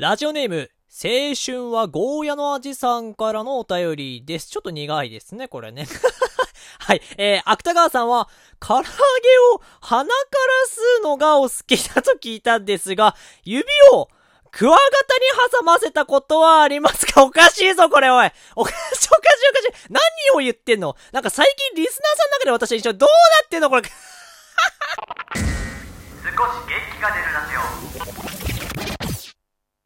ラジオネーム、青春はゴーヤの味さんからのお便りです。ちょっと苦いですね、これね。はい。えー、芥川さんは、唐揚げを鼻から吸うのがお好きだと聞いたんですが、指をクワガタに挟ませたことはありますか？おかしいぞ、これ、おい。おかしい、おかしい、おかしい。何を言ってんの？なんか最近リスナーさんの中で私一緒どうなってんのこれ？少し元気が出るラジオ